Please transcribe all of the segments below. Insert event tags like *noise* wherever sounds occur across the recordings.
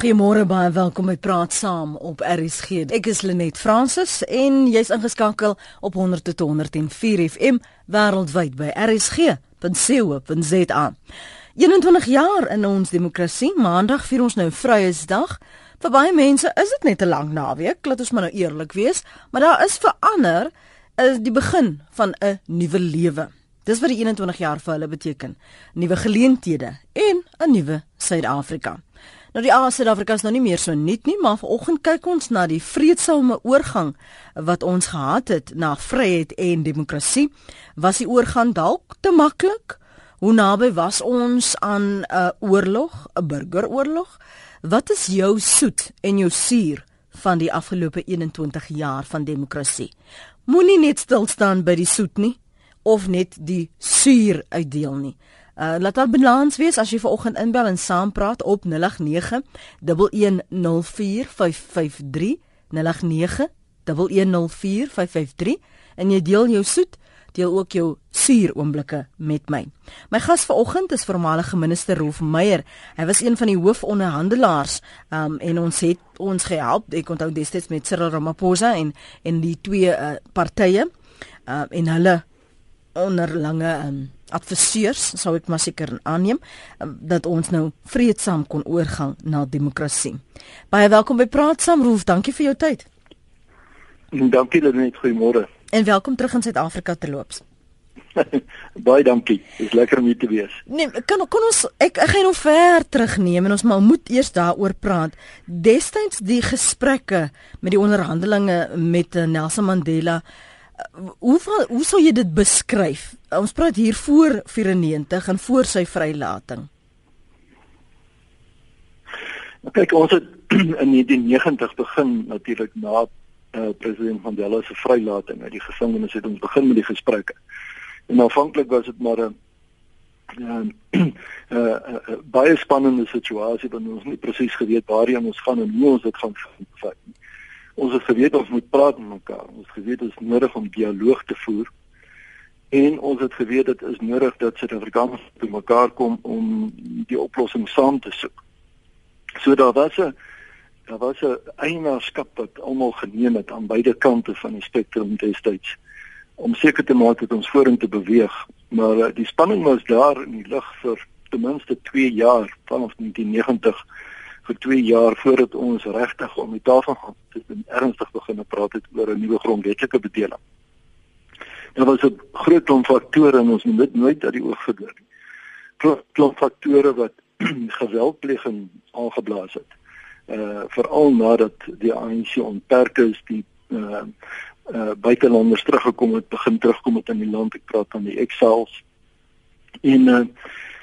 Goeiemôre baie welkom by Praat Saam op RSG. Ek is Lenet Fransis en jy's ingeskakel op 100.104 FM wêreldwyd by rsg.co.za. 21 jaar in ons demokrasie. Maandag vier ons nou Vryheidsdag. Vir baie mense is dit net 'n lang naweek, laat ons maar nou eerlik wees, maar daar is verander is die begin van 'n nuwe lewe. Dis wat die 21 jaar vir hulle beteken. Nuwe geleenthede en 'n nuwe Suid-Afrika. Nou die Suid-Afrika is nou nie meer so nuut nie, maar vanoggend kyk ons na die vredesame oorgang wat ons gehad het na vryheid en demokrasie. Was die oorgang dalk te maklik? Hoe naby was ons aan 'n uh, oorlog, 'n burgeroorlog? Wat is jou soet en jou suur van die afgelope 21 jaar van demokrasie? Moenie net stil staan by die soet nie of net die suur uitdeel nie. Uh, laat daar balans wees as jy vanoggend inbel en saam praat op 0891104553 0891104553 en jy deel jou soet deel ook jou suur oomblikke met my. My gas vanoggend is voormalige minister Rolf Meyer. Hy was een van die hoofonderhandelaars um, en ons het ons gehelp. Ek onthou destyds met Cyril Ramaphosa en en die twee uh, partye uh, en hulle onderlinge um, adviseurs sou ek maar seker aanneem dat ons nou vreedsaam kon oorgang na demokrasie. Baie welkom by Praat Saam Rolf, dankie vir jou tyd. Dankie Lenet, goeiemôre. En welkom terug in Suid-Afrika te loops. *laughs* Baie dankie. Dit is lekker om hier te wees. Nee, kan kan ons ek ek gaan nou ver terugneem en ons maar moet eers daaroor praat. Destyds die gesprekke met die onderhandelinge met eh, Nelson Mandela hoe hoe sou jy dit beskryf? Ons praat hier voor 94 en voor sy vrylating. Nou kyk, ons het *clears throat* in 1990 begin natuurlik na uh, president Mandela se vrylating uit die gevangenis het ons begin met die gesprekke. En aanvanklik was dit maar 'n ja, 'n baie spannende situasie want ons nie presies geweet waarheen ons gaan en hoe ons dit gaan vat nie ons het geweet ons moet praat met mekaar. Ons het geweet is nodig om dialoog te voer. En ons het geweet dit is nodig dat Suid-Afrikaners te mekaar kom om die oplossing saam te soek. So daar was 'n daar was 'n eienaarskap wat almal geneem het aan beide kante van die spektrum destyds om seker te maak dat ons vorentoe beweeg. Maar uh, die spanning was daar in die lug vir ten minste 2 jaar vanaf 1990 vir 2 jaar voordat ons regtig om die tafel gaan sit en ernstig begin praat het oor 'n nuwe grondwetlike bedeling. Daar was 'n groot klomp faktore en ons moet nooit uit die oog verloor nie. Groot klomp faktore wat *clears throat* geweldpleging aangeblaas het. Uh veral nadat die ANC ontperk is, die uh uh buitelanders teruggekom het, begin terugkom het in die land. Ek praat van die exiles. En uh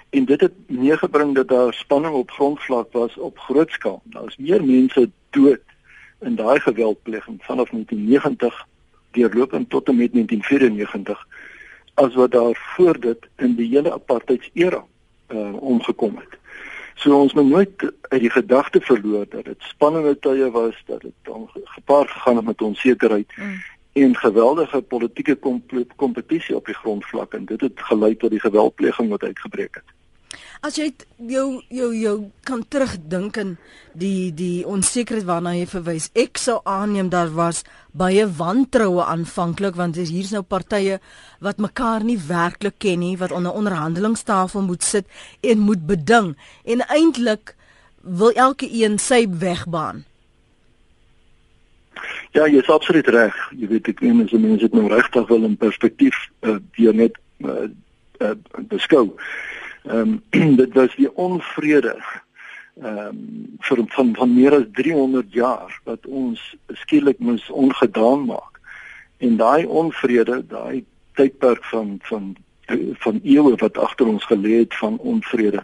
en dit het meegebring dat daar spanning op grondvlak was op groot skaal. Daar is meer mense dood in daai geweldpleging vanaf 1990 deurlopend tot en met 1994 as wat daar voor dit in die hele apartheidsera uh, omgekom het. So ons moet nooit uit die gedagte verloor dat dit spannende tye was, dat dit gepaard gegaan het met onsekerheid mm. en geweldige politieke kompetisie op die grondvlak en dit het gelei tot die geweldpleging wat uitgebreek het. As jy jou jou jou kan terugdink in die die onsekerheid waarna jy verwys. Ek sou aanneem daar was baie wantroue aanvanklik want hier's nou partye wat mekaar nie werklik ken nie, wat onder onderhandelingstafel moet sit en moet beding en eintlik wil elke een sy wegbaan. Ja, jy is absoluut reg. Jy weet ek meen as mense dit nou regtig wil in perspektief uh, die net uh, uh, beskou. Ehm um, *clears throat* dit was die onvrede ehm um, vir van van meer as 300 jaar wat ons skielik moes ongedaan maak. En daai onvrede, daai tydperk van van van eeue wat agter ons gelê het van onvrede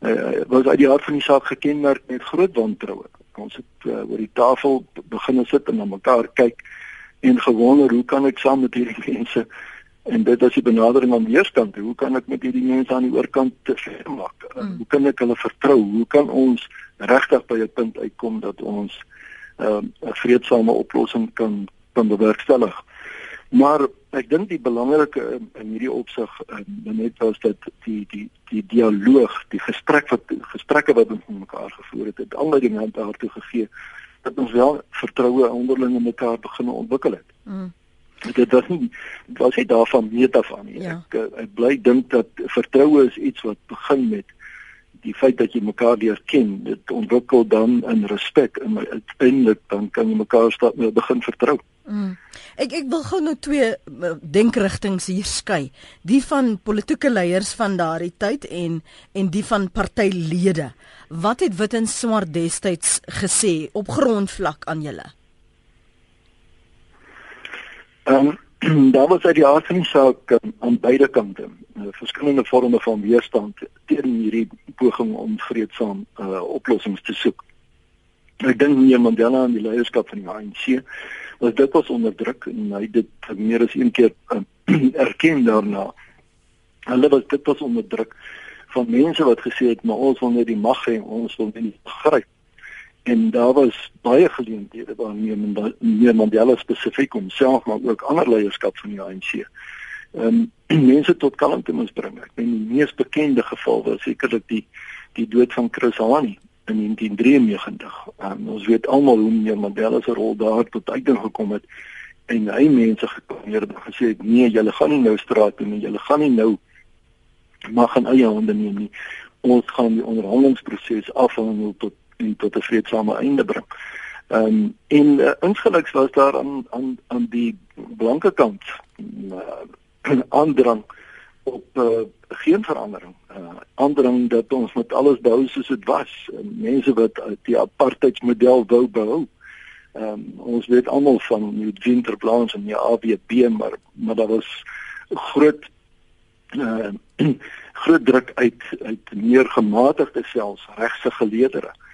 uh, was uit die hart van die saak gekenmerk met groot wantroue. Ons het uh, oor die tafel begin sit en na mekaar kyk en gewonder hoe kan ek saam met hierdie *laughs* mense en dit is die benadering aan die eerskant hoe kan ek met hierdie mense aan die oorkant te ver maak mm. hoe kan ek hulle vertrou hoe kan ons regtig by 'n punt uitkom dat ons ehm, 'n uh, vredesame oplossing kan kan bewerkstellig Maar ek dink die belangrike in, hierdie opsig um, net was dat die die die dialoog, die gesprek wat gesprekke wat ons met mekaar gevoer het, het aanleiding aan daartoe gegee dat ons wel vertroue onderling in mekaar begin ontwikkel het. Mm. Dit was nie was nie daarvan meet af aan nie. Ja. Ek ek bly dink dat vertroue is iets wat begin met die feit dat jy mekaar leer ken, dit ontwikkel dan in respek en uiteindelik dan kan jy mekaar stap met begin vertrou. Mm. Ek ek wil gou nou twee denkrigtinge hier skei. Die van politieke leiers van daardie tyd en en die van partylede. Wat het Wit en Swart destyds gesê op grondvlak aan julle? Ehm um, *clears throat* daar was uit die aard van die saak um, aan beide kante uh, verskillende vorme van weerstand teen hierdie poging om vreedsaam uh, oplossings te soek. Ek dink nie Mandela aan die leierskap van die ANC was dit was onderdruk en hy dit meer as een keer uh, *clears throat* erken daarna. Hulle was dit was onderdruk van mense wat gesê het maar ons wil net die mag hê, ons wil nie gryp. En daar was baie geleenthede waar meneer Mandela spesifiek homself maar ook ander leierskap van die ANC. Ehm um, *clears throat* mense tot kalmte moes bring. Ek meen die mees bekende geval was sekerlik die die dood van Chris Hani in 1993. Um, ons weet almal hoe meneer Mandela se rol daar tot uiting gekom het en hy mense gekommeer het en gesê het nee, julle gaan nie nou straat toe nie, julle gaan nie nou mag in eie hande neem nie. Ons gaan die onderhandelingsproses afhandel tot en tot 'n vreedsame einde bring. Ehm um, en uh, ingeluks was daar aan aan aan die blanke kant uh, *clears throat* aandrang op uh, geen verandering. Uh, aandrang dat ons met alles behou soos dit was. Uh, mense wat uit die apartheidsmodel wou behou. Ehm um, ons weet almal van Eugene Terplans en die AWB maar maar daar was groot uh, *clears throat* groot druk uit uit meer gematigde selfs regse geleedere. Uh,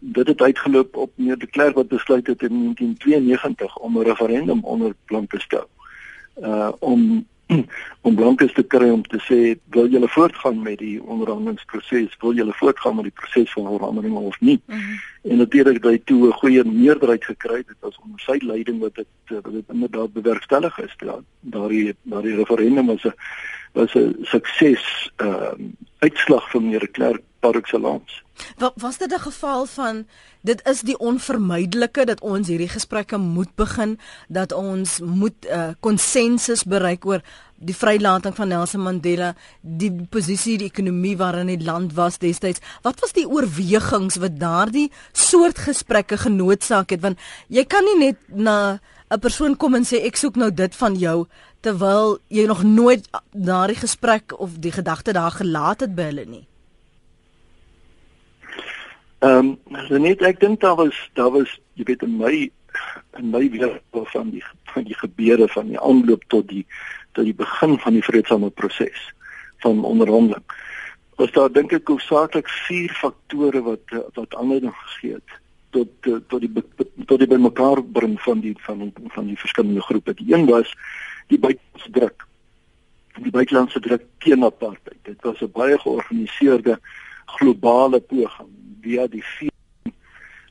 dit het uitgeloop op meneer de Klerk wat besluit het in 1992 om 'n referendum onder plan te stel. Uh om *clears throat* om blankes te kry om te sê wil julle voortgaan met die onderhandelingsproses wil julle voortgaan met die proses van onderhandeling of nie mm -hmm. en natuurlik het hy toe 'n goeie meerderheid gekry dit was onder sy leiding wat dit wat dit inderdaad bewerkstellig is ja daardie daardie referendum was 'n was 'n sukses ehm uh, uitslag van meneer Klerk par excellence. Wat was dit 'n geval van dit is die onvermydelike dat ons hierdie gesprekke moet begin dat ons moet konsensus uh, bereik oor die vrylating van Nelson Mandela, die posisie die ekonomie waarin die land was destyds. Wat was die oorwegings wat daardie soort gesprekke genootsaak het want jy kan nie net na 'n persoon kom en sê ek soek nou dit van jou terwyl jy nog nooit daardie gesprek of die gedagte daar gelaat het by hulle nie. Ehm um, net ek dink daar was daar was jy weet in my in my wêreld van die van die gebeure van die aanloop tot die tot die begin van die vredesame proses van onderhandeling. Was daar dink ek hoofsaaklik vier faktore wat wat aanleiding gegee het tot tot die tot die bymekaar bring van die van die, van die verskillende groepe. Die een was die buitelandse druk. Die buitelandse druk teen apartheid. Dit was 'n baie georganiseerde globale poging via die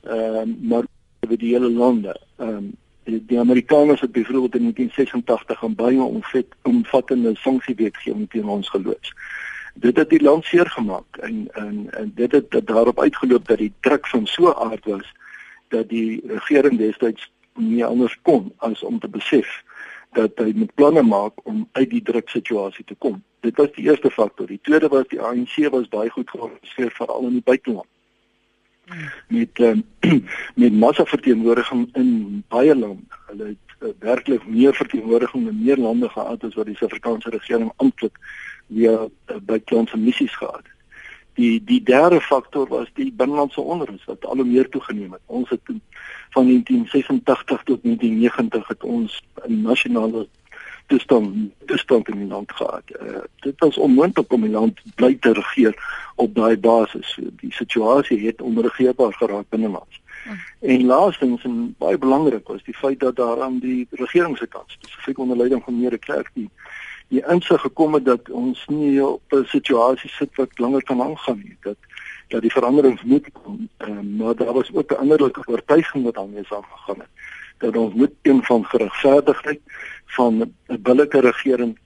ehm uh, maar oor die hele lande. Ehm um, die, die Amerikaners het byvoorbeeld in 1986 'n baie omvat, omvattende sanksiewetgewing teen ons geloods. Dit het die land seer gemaak en en en dit het, het daarop uitgeloop dat die druk van so aard was dat die regering destyds nie anders kon as om te besef dat hy moet planne maak om uit die druksituasie te kom. Dit was die eerste faktor. Die tweede was die ANC was baie goed georganiseer veral in die buiteland met um, *clears throat* met massa verteenwoordiging in baie lande. Hulle het uh, werklik meer verteenwoordiging in meer lande gehad as wat die Suid-Afrikaanse regering amptelik via uh, buitelandse missies gehad het. Die die derde faktor was die binnelandse onrus wat al hoe meer toegeneem het. Ons het van 1986 tot 1990 het ons 'n nasionale toestand toestand in die land gehad. Uh, dit was onmoontlik om die land bly te regeer op daai basis. Die situasie het onregeerbaar geraak binnelands. Hmm. En laastens en baie belangrik was die feit dat daar aan die regering se kant spesifiek onder leiding van meneer Klerk die die insig gekom het dat ons nie op 'n situasie sit wat langer kan aangaan nie. Dat dat die veranderings moet kom. Um, maar daar was ook 'n innerlike oortuiging wat daarmee saamgegaan het dat ons moet een van geregverdigheid van 'n billike regering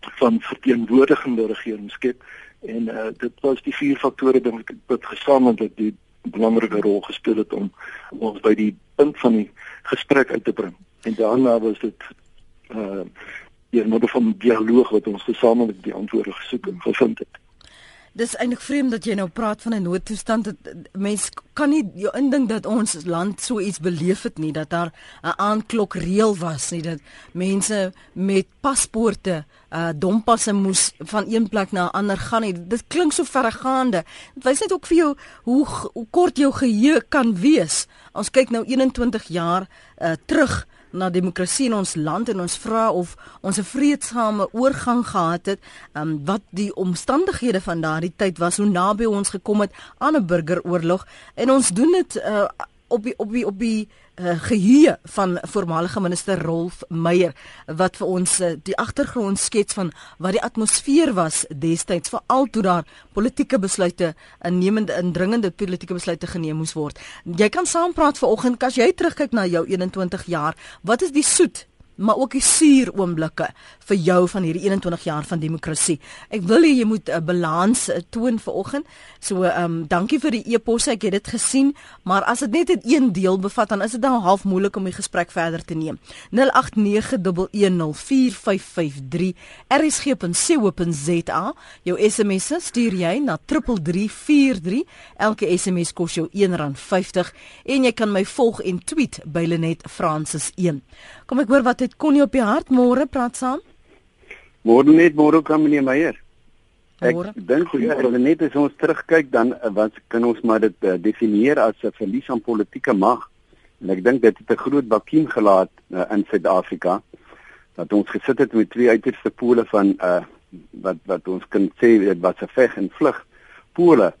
van verteenwoordigende regering skep en uh, dit was die vier faktore dink ek wat gesamentlik die belangrike rol gespeel het om ons by die punt van die gesprek uit te bring. En daarna was dit uh hier 'n model van dialoog wat ons gesamentlik die antwoorde gesoek en gevind het. Dis eintlik vreemd dat jy nou praat van 'n noodtoestand. Mense kan nie jou indink dat ons land so iets beleef het nie dat daar 'n aanklok reël was nie dat mense met paspoorte uh dompasse moes van een plek na 'n ander gaan nie. Dit klink so verregaande. Dit wys net ook vir jou hoe, hoe kort jou geheue kan wees. Ons kyk nou 21 jaar uh terug na demokrasie in ons land en ons vra of ons 'n vredesame oorgang gehad het, um, wat die omstandighede van daardie tyd was, hoe naby ons gekom het aan 'n burgeroorlog. En ons doen dit uh, op die op die op die uh, geheue van voormalige minister Rolf Meyer wat vir ons uh, die agtergrond skets van wat die atmosfeer was destyds veral toe daar politieke besluite innemende indringende politieke besluite geneem moes word. Jy kan saampraat vanoggend as jy terugkyk na jou 21 jaar. Wat is die soet maar ook die suur oomblikke vir jou van hierdie 21 jaar van demokrasie. Ek wil hê jy moet 'n balans eh, toon vanoggend. So ehm um, dankie vir die e-posse, ek het dit gesien, maar as dit net 'n een deel bevat dan is dit dan half moeilik om die gesprek verder te neem. 0891104553 rsg.co.za. Jou SMS stuur jy na 3343. Elke SMS kos jou R1.50 en jy kan my volg en tweet by Lenet Francis 1. Kom ek hoor wat het Connie op die hart môre praat saam? Môre net môre kan meneer Meyer. Ek dink ja, net as ons terugkyk dan eh, wat kan ons maar dit uh, definieer as 'n verlies aan politieke mag. En ek dink dit het 'n groot vakuum gelaat uh, in Suid-Afrika dat ons gesit het met twee uiterste pole van uh wat wat ons kan sê dit was 'n veg en vlug pole.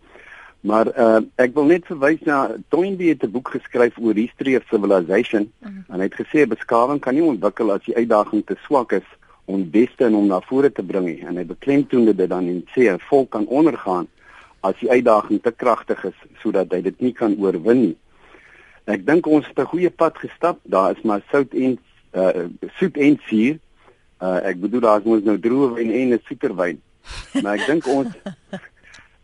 Maar uh, ek wil net verwys na Toynbee het 'n boek geskryf oor history of civilization uh mhm. -huh. en hy het gesê beskawing kan nie ontwikkel as die uitdaging te swak is om beste in hom na vore te bring nie en hy beklemtoon dit dan en sê 'n volk kan ondergaan as die uitdaging te kragtig is sodat hy dit nie kan oorwin nie. Ek dink ons het 'n goeie pad gestap. Daar is maar sout en uh soet en suur. Uh ek bedoel daar is mos nou droë wyn en 'n soeterwyn. Maar ek dink ons *laughs*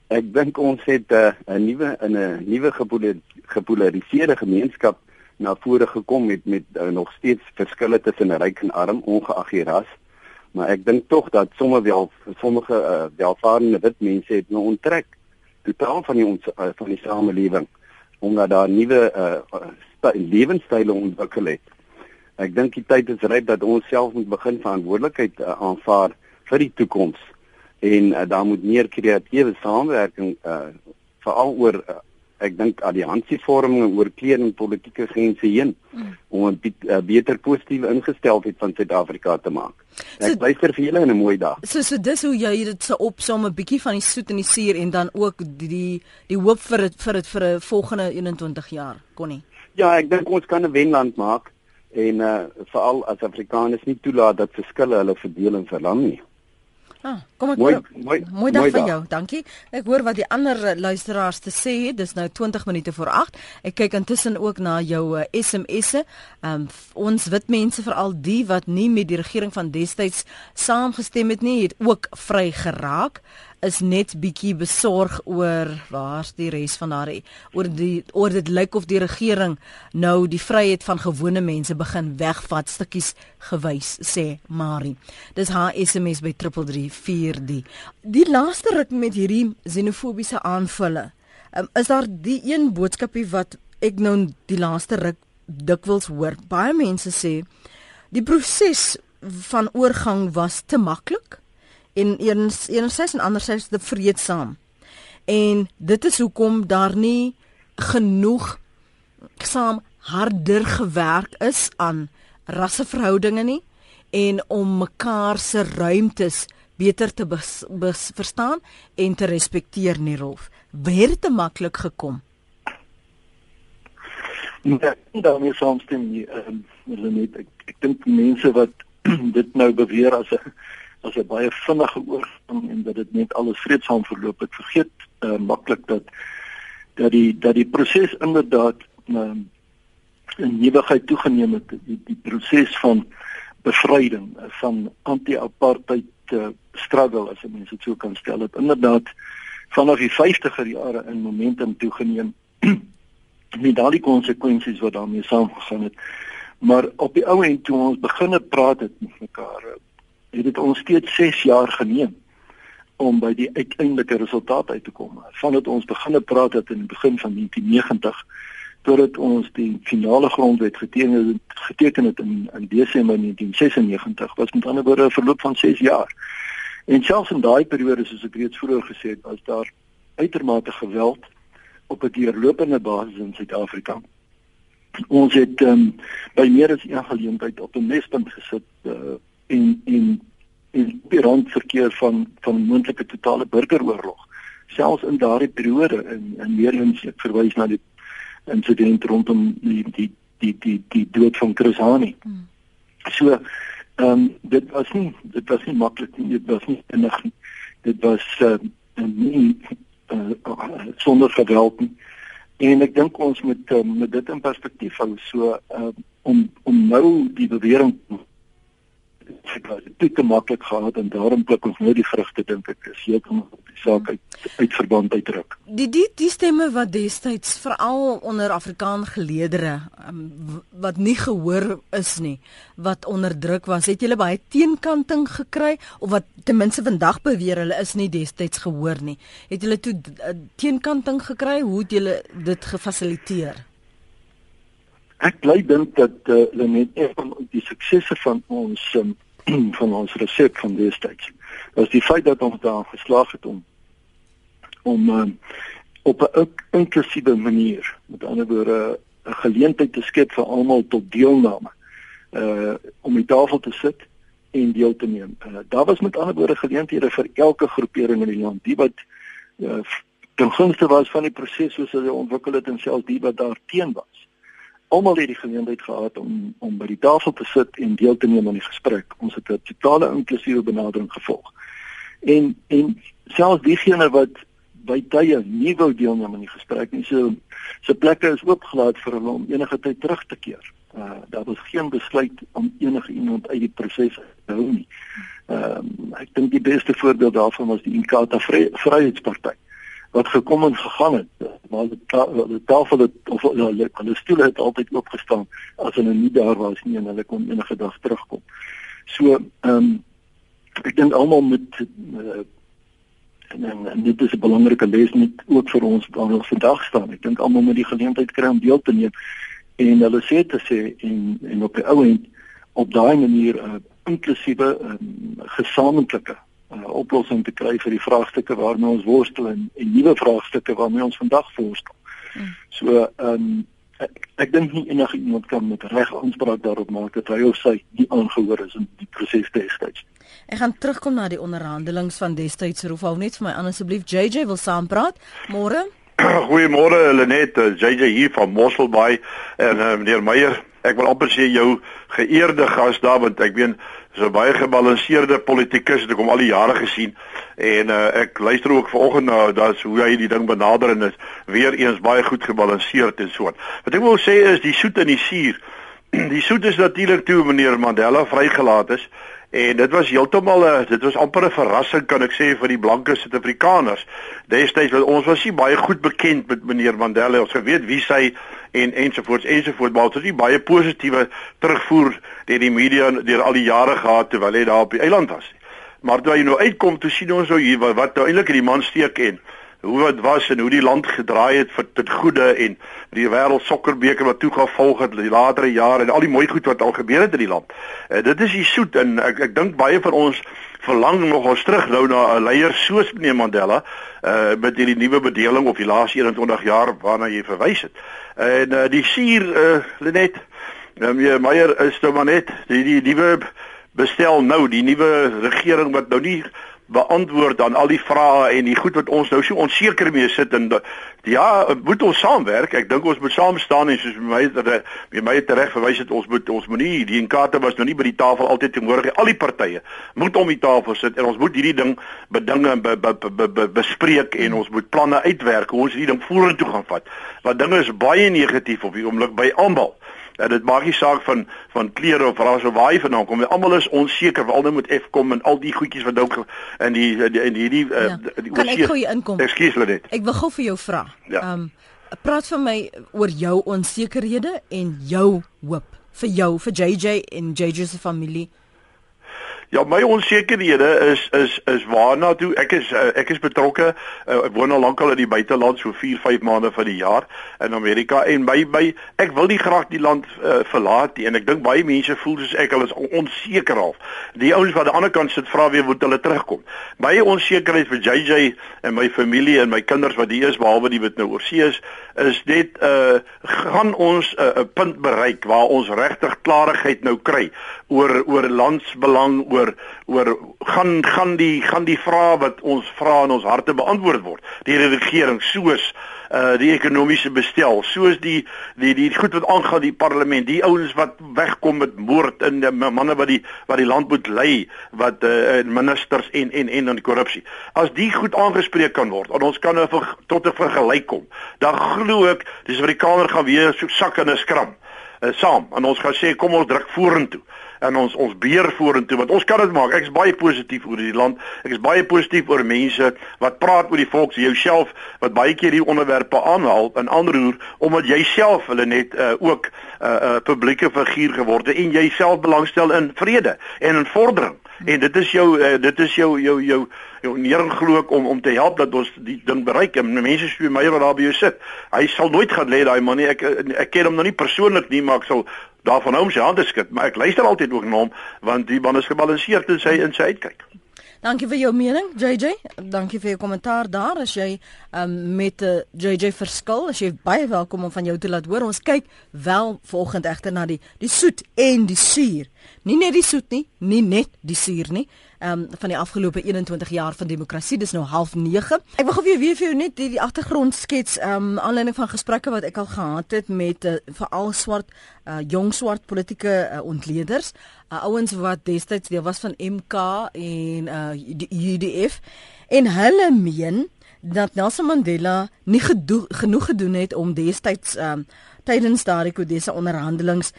Ek dink ons het eh, 'n uh, nuwe in 'n nuwe gepolariseerde gemeenskap na vore gekom met met uh, nog steeds verskille tussen ryk en arm ongeag die ras. Maar ek dink tog dat sommige wel sommige uh, welvarende wit mense het nou onttrek totaal van die ons uh, van die samelewing omdat daar nuwe uh, lewenstyle ontwikkel het. Ek dink die tyd is ryp dat ons self moet begin verantwoordelikheid uh, aanvaar vir die toekoms en uh, daar moet meer kreatiewe samewerking uh veral oor uh, ek dink alliansievorming oor klein politieke grense heen mm. om 'n uh, beter positiewe ingesteldheid van Suid-Afrika te maak. Ek so, luister vir julle in 'n mooi dag. So so dis hoe jy dit se opsom 'n bietjie van die soet en die suur en dan ook die die, die hoop vir het, vir dit vir 'n volgende 21 jaar, Connie. Ja, ek dink ons kan 'n wenland maak en uh veral as Afrikaners nie toelaat dat verskille hulle verdeel en verlam nie. Ah, kom ek mooi mooi, mooi dag vir jou. Dankie. Ek hoor wat die ander luisteraars te sê het. Dis nou 20 minute voor 8. Ek kyk intussen ook na jou uh, eh, SMS'e. Um, ons wit mense veral die wat nie met die regering van destyds saamgestem het nie, het ook vry geraak is net bietjie besorg oor waar's die res van daardie oor die oor dit lyk of die regering nou die vryheid van gewone mense begin wegvat stukkies gewys sê Marie. Dis haar SMS by 3343. Die laaste ruk met hierdie xenofobiese aanvalle. Um, is daar die een boodskapie wat ek nou die laaste ruk dikwels hoor. Baie mense sê die proses van oorgang was te maklik en eens enerzijds en anderzijds te vreedsaam. En dit is hoekom daar nie genoeg saam harder gewerk is aan rasseverhoudinge nie en om mekaar se ruimtes beter te bes, bes, verstaan en te respekteer nie Rolf. Weer te maklik gekom. Ja, daarmee saamstem nie. Ehm um, ek ek dink mense wat *clears throat* dit nou beweer as 'n as 'n baie vinnige oorgang en dat dit net alles vreedsaam verloop het. Vergeet uh, maklik dat dat die dat die proses inderdaad uh, 'n nuwigheid toegeneem het. Die, die proses van bevryding van anti-apartheid uh, struggle as mense dit so kan stel het inderdaad vanaf die 50er jare in momentum toegeneem *clears throat* met al die konsekwensies wat daarmee saamgegaan het maar op die ou end toe ons begine praat het met mekaar eh, het dit ons steeds 6 jaar geneem om by die uiteindelike resultaat uit te kom. Vandat ons begine praat het in die begin van 1990 totdat ons die finale grondwet geteken het geteken het in in Desember 1996 was met ander woorde 'n verloop van 6 jaar. En selfs in daai periode soos ek reeds vroeër gesê het, was daar uitermate geweld op 'n deurlopende basis in Suid-Afrika. Ons het um, by meer as een geleentheid op 'n mespunt gesit uh, en en en die randverkeer van van moontlike totale burgeroorlog selfs in daardie periode in in eens ek verwys na die insident rondom die die die die die dood van Chris Hani. Hmm. So ehm um, dit was nie dit was nie maklik nie, dit was nie enig nie. Dit was uh, nie uh, sonder geweld nie. En ek dink ons moet um, met dit in perspektief hou so uh, om om nou die bewering dit te maklik gehad en daarom pluk ons nou die vrugte dink ek is heeltemal die saak uit uit verband uitdruk. Die die die stemme wat destyds veral onder Afrikaan geleedere um, wat nie gehoor is nie, wat onderdruk was, het julle baie teenkanting gekry of wat ten minste vandag beweer hulle is nie destyds gehoor nie. Het julle toe uh, teenkanting gekry? Hoe het julle dit gefasiliteer? Ek bly dink dat uh, hulle net een van die suksesse van ons um, *clears throat* van ons resep van destyds was die feit dat ons daar geslaag het om om um, op 'n inklusiewe manier met ander woorde 'n geleentheid te skep vir almal tot deelname uh om die tafel te sit en deel te neem. Uh, daar was met ander woorde geleenthede vir elke groepering in die land, die wat uh, ten gunste was van die proses soos hy ontwikkel het en selfs die wat daar teen was almal het die geleentheid gehad om om by die tafel te sit en deel te neem aan die gesprek. Ons het 'n totale inklusiewe benadering gevolg. En en selfs diegene wat by tye nie wou deelneem aan die gesprek nie, so se plekke is oopgelaat vir hulle om enige tyd terug te keer. Uh daar was geen besluit om enige iemand uit die proses te hou nie. Ehm um, ek dink die beste voorbeeld daarvan was die Inkatha Vryheidsparty wat gekom en gegaan het maar die, ta die tafel het of hulle hulle stoele het altyd oop gestaan as hulle nie daar was nie en hulle kon enige dag terugkom. So ehm um, ek dink almal moet uh, en, en, en dit is 'n belangrike les net ook vir ons waar ons vandag staan. Ek dink almal moet die geleentheid kry om deel te neem en hulle sê te sê en en op die ou end op daai manier 'n uh, inklusiewe um, gesamentlike uh, oplossing te kry vir die vraagstukke waarmee ons worstel en, en nuwe vraagstukke waarmee ons vandag worstel. Hmm. So ehm um, ek, ek dink nie enige iemand kan met reg aanspraak daarop maak dat hy of sy nie aangehoor is in die proses destyds. Ek gaan terugkom na die onderhandelinge van destyds. Roep al net vir my aan asseblief JJ wil saampraat. Môre. *clears throat* Goeiemôre Lenet, JJ hier van Mosselbaai en uh, meneer Meyer. Ek wil amper sê jou geëerde gas daar want ek weet so baie gebalanseerde politikus het ek hom al die jare gesien en uh, ek luister ook vanoggend na dat hoe hy die ding benader en is weer eens baie goed gebalanseerd en so. Wat ek wil sê is die soet en die suur. *clears throat* Die soet is natuurlik toe meneer Mandela vrygelaat is en dit was heeltemal 'n dit was amper 'n verrassing kan ek sê vir die blanke Suid-Afrikaners. Destyds was ons was nie baie goed bekend met meneer Mandela. Ons geweet wie sy en ensovoorts ensovoorts maar dit is baie positiewe terugvoer deur die media deur al die jare gehad terwyl hy daar op die eiland was. Maar toe hy nou uitkom, toe sien ons nou hier wat, wat nou eintlik hierdie man steek en hoe wat was en hoe die land gedraai het vir dit goeie en die wêreld sokkerbeker wat toe gevolg het die latere jare en al die mooi goed wat al gebeur het in die land. Uh, dit is die soet en ek ek dink baie van ons verlang nog ons terug nou na 'n leier soos meneer Mandela uh met hierdie nuwe bedeling of die laaste 21 jaar waarna jy verwys het. En uh, die suur uh Lenet meneer Meyer is nou maar net die die nuwe bestel nou die nuwe regering wat nou nie beantwoord aan al die vrae en die goed wat ons nou so onseker mee sit en ja, moet ons saamwerk. Ek dink ons moet saam staan en soos my my my reg verwys het ons moet ons moenie die enkate was nou nie by die tafel altyd teenwoordig. Al die partye moet om die tafel sit en ons moet hierdie ding bedinge en be, be, be, be, bespreek en ons moet planne uitwerk hoe ons hierdie ding vorentoe gaan vat. Want dinge is baie negatief op die oomblik by almal En dit maak nie saak van van kleure of ras of waar jy vandaan kom. Almal is onseker, veral nou met Fkom en al die goedjies wat nou in die in hierdie uh, ja. die Kan ek gou inkom? Ekskuus net. Ek wil gou vir jou vra. Ja. Ehm um, praat vir my oor jou onsekerhede en jou hoop vir jou vir JJ en JJ se familie. Ja, my onsekerhede is is is waarna toe ek is uh, ek is betrokke. Uh, ek woon al lankal in die buiteland, so 4, 5 maande van die jaar in Amerika en by by ek wil nie graag die land uh, verlaat nie en ek dink baie mense voel soos ek hulle is onseker al. Die ouens wat aan die ander kant sit vra weer moet hulle terugkom. Baie onsekerheid vir JJ en my familie en my kinders wat hier is behalwe die wat nou oorsee is, is net uh gaan ons 'n uh, punt bereik waar ons regtig klarigheid nou kry oor oor landsbelang oor oor gaan gaan die gaan die vrae wat ons vra in ons harte beantwoord word deur die regering soos uh die ekonomiese bestel. Soos die die die goed wat aangaan die parlement die ouens wat wegkom met moord in die manne wat die wat die land moet lei wat uh ministers en en en dan korrupsie. As die goed aangespreek kan word en ons kan nou tot 'n vergelyk kom dan glo ek dis wat die kamer gaan weer so sak in 'n skram uh, saam. En ons gaan sê kom ons druk vorentoe en ons ons beer vorentoe want ons kan dit maak. Ek is baie positief oor die land. Ek is baie positief oor mense wat praat oor die volk, jouself wat baie keer hier onderwerpe aanhaal en aanroer omdat jy self hulle net uh, ook 'n uh, uh, publieke figuur geword het en jy self belangstel in vrede en in vordering. En dit is jou uh, dit is jou jou jou jou nering glo ek om om te help dat ons die ding bereik. En mense soos my wat daar by jou sit, hy sal nooit gaan lê daai man nie. Ek ek ken hom nog nie persoonlik nie, maar ek sal daarvan hom sy hande skud, maar ek luister altyd ook na hom want die man is gebalanseerd in sy in sy uitkyk. Dankie vir jou mening JJ. Dankie vir jou kommentaar daar. As jy um, met uh, eh, JJ verskil, as jy baie welkom om van jou te laat hoor. Ons kyk wel volgende egter na die die soet en die suur. Nie net die soet nie, nie net die suur nie um, van die afgelope 21 jaar van demokrasie. Dis nou 09:30. Ek wil gou weer weer vir jou net die, die agtergrond skets um aanleiding van gesprekke wat ek al gehad het met uh, veral swart uh, jong swart politieke uh, ontleeders, uh, ouens wat destyds deel was van MK en uh, UDF en hulle meen dat Nelson Mandela nie genoeg gedoen het om destyds um tydens daardie kodese onderhandelings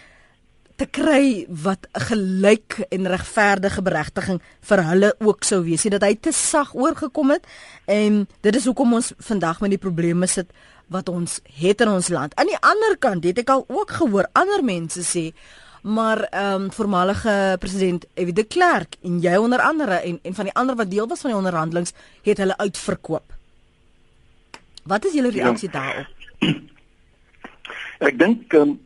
te kry wat gelyk en regverdige beregting vir hulle ook sou wees. Sien dat hy te sag oorgekom het en dit is hoekom ons vandag met die probleme sit wat ons het in ons land. Aan die ander kant het ek al ook gehoor ander mense sê maar ehm um, voormalige president Ewie de Klerk en jy onder andere en en van die ander wat deel was van die onderhandelings het hulle uitverkoop. Wat is julle reaksie ja. daarop? *clears throat* Ek dink um,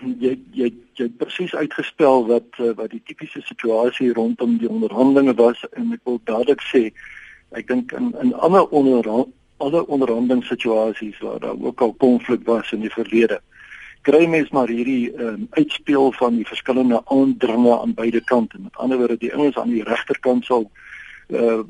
jy jy jy presies uitgespel wat uh, wat die tipiese situasie rondom die onderhandelinge was en ek wil dadelik sê ek dink in in ander onderhand alle onderhandelingssituasies waar daar ook al konflik was in die verlede kry mens maar hierdie um, uitspeel van die verskillende aandringe aan beide kante met ander woorde die ouens aan die regterkant sal uh,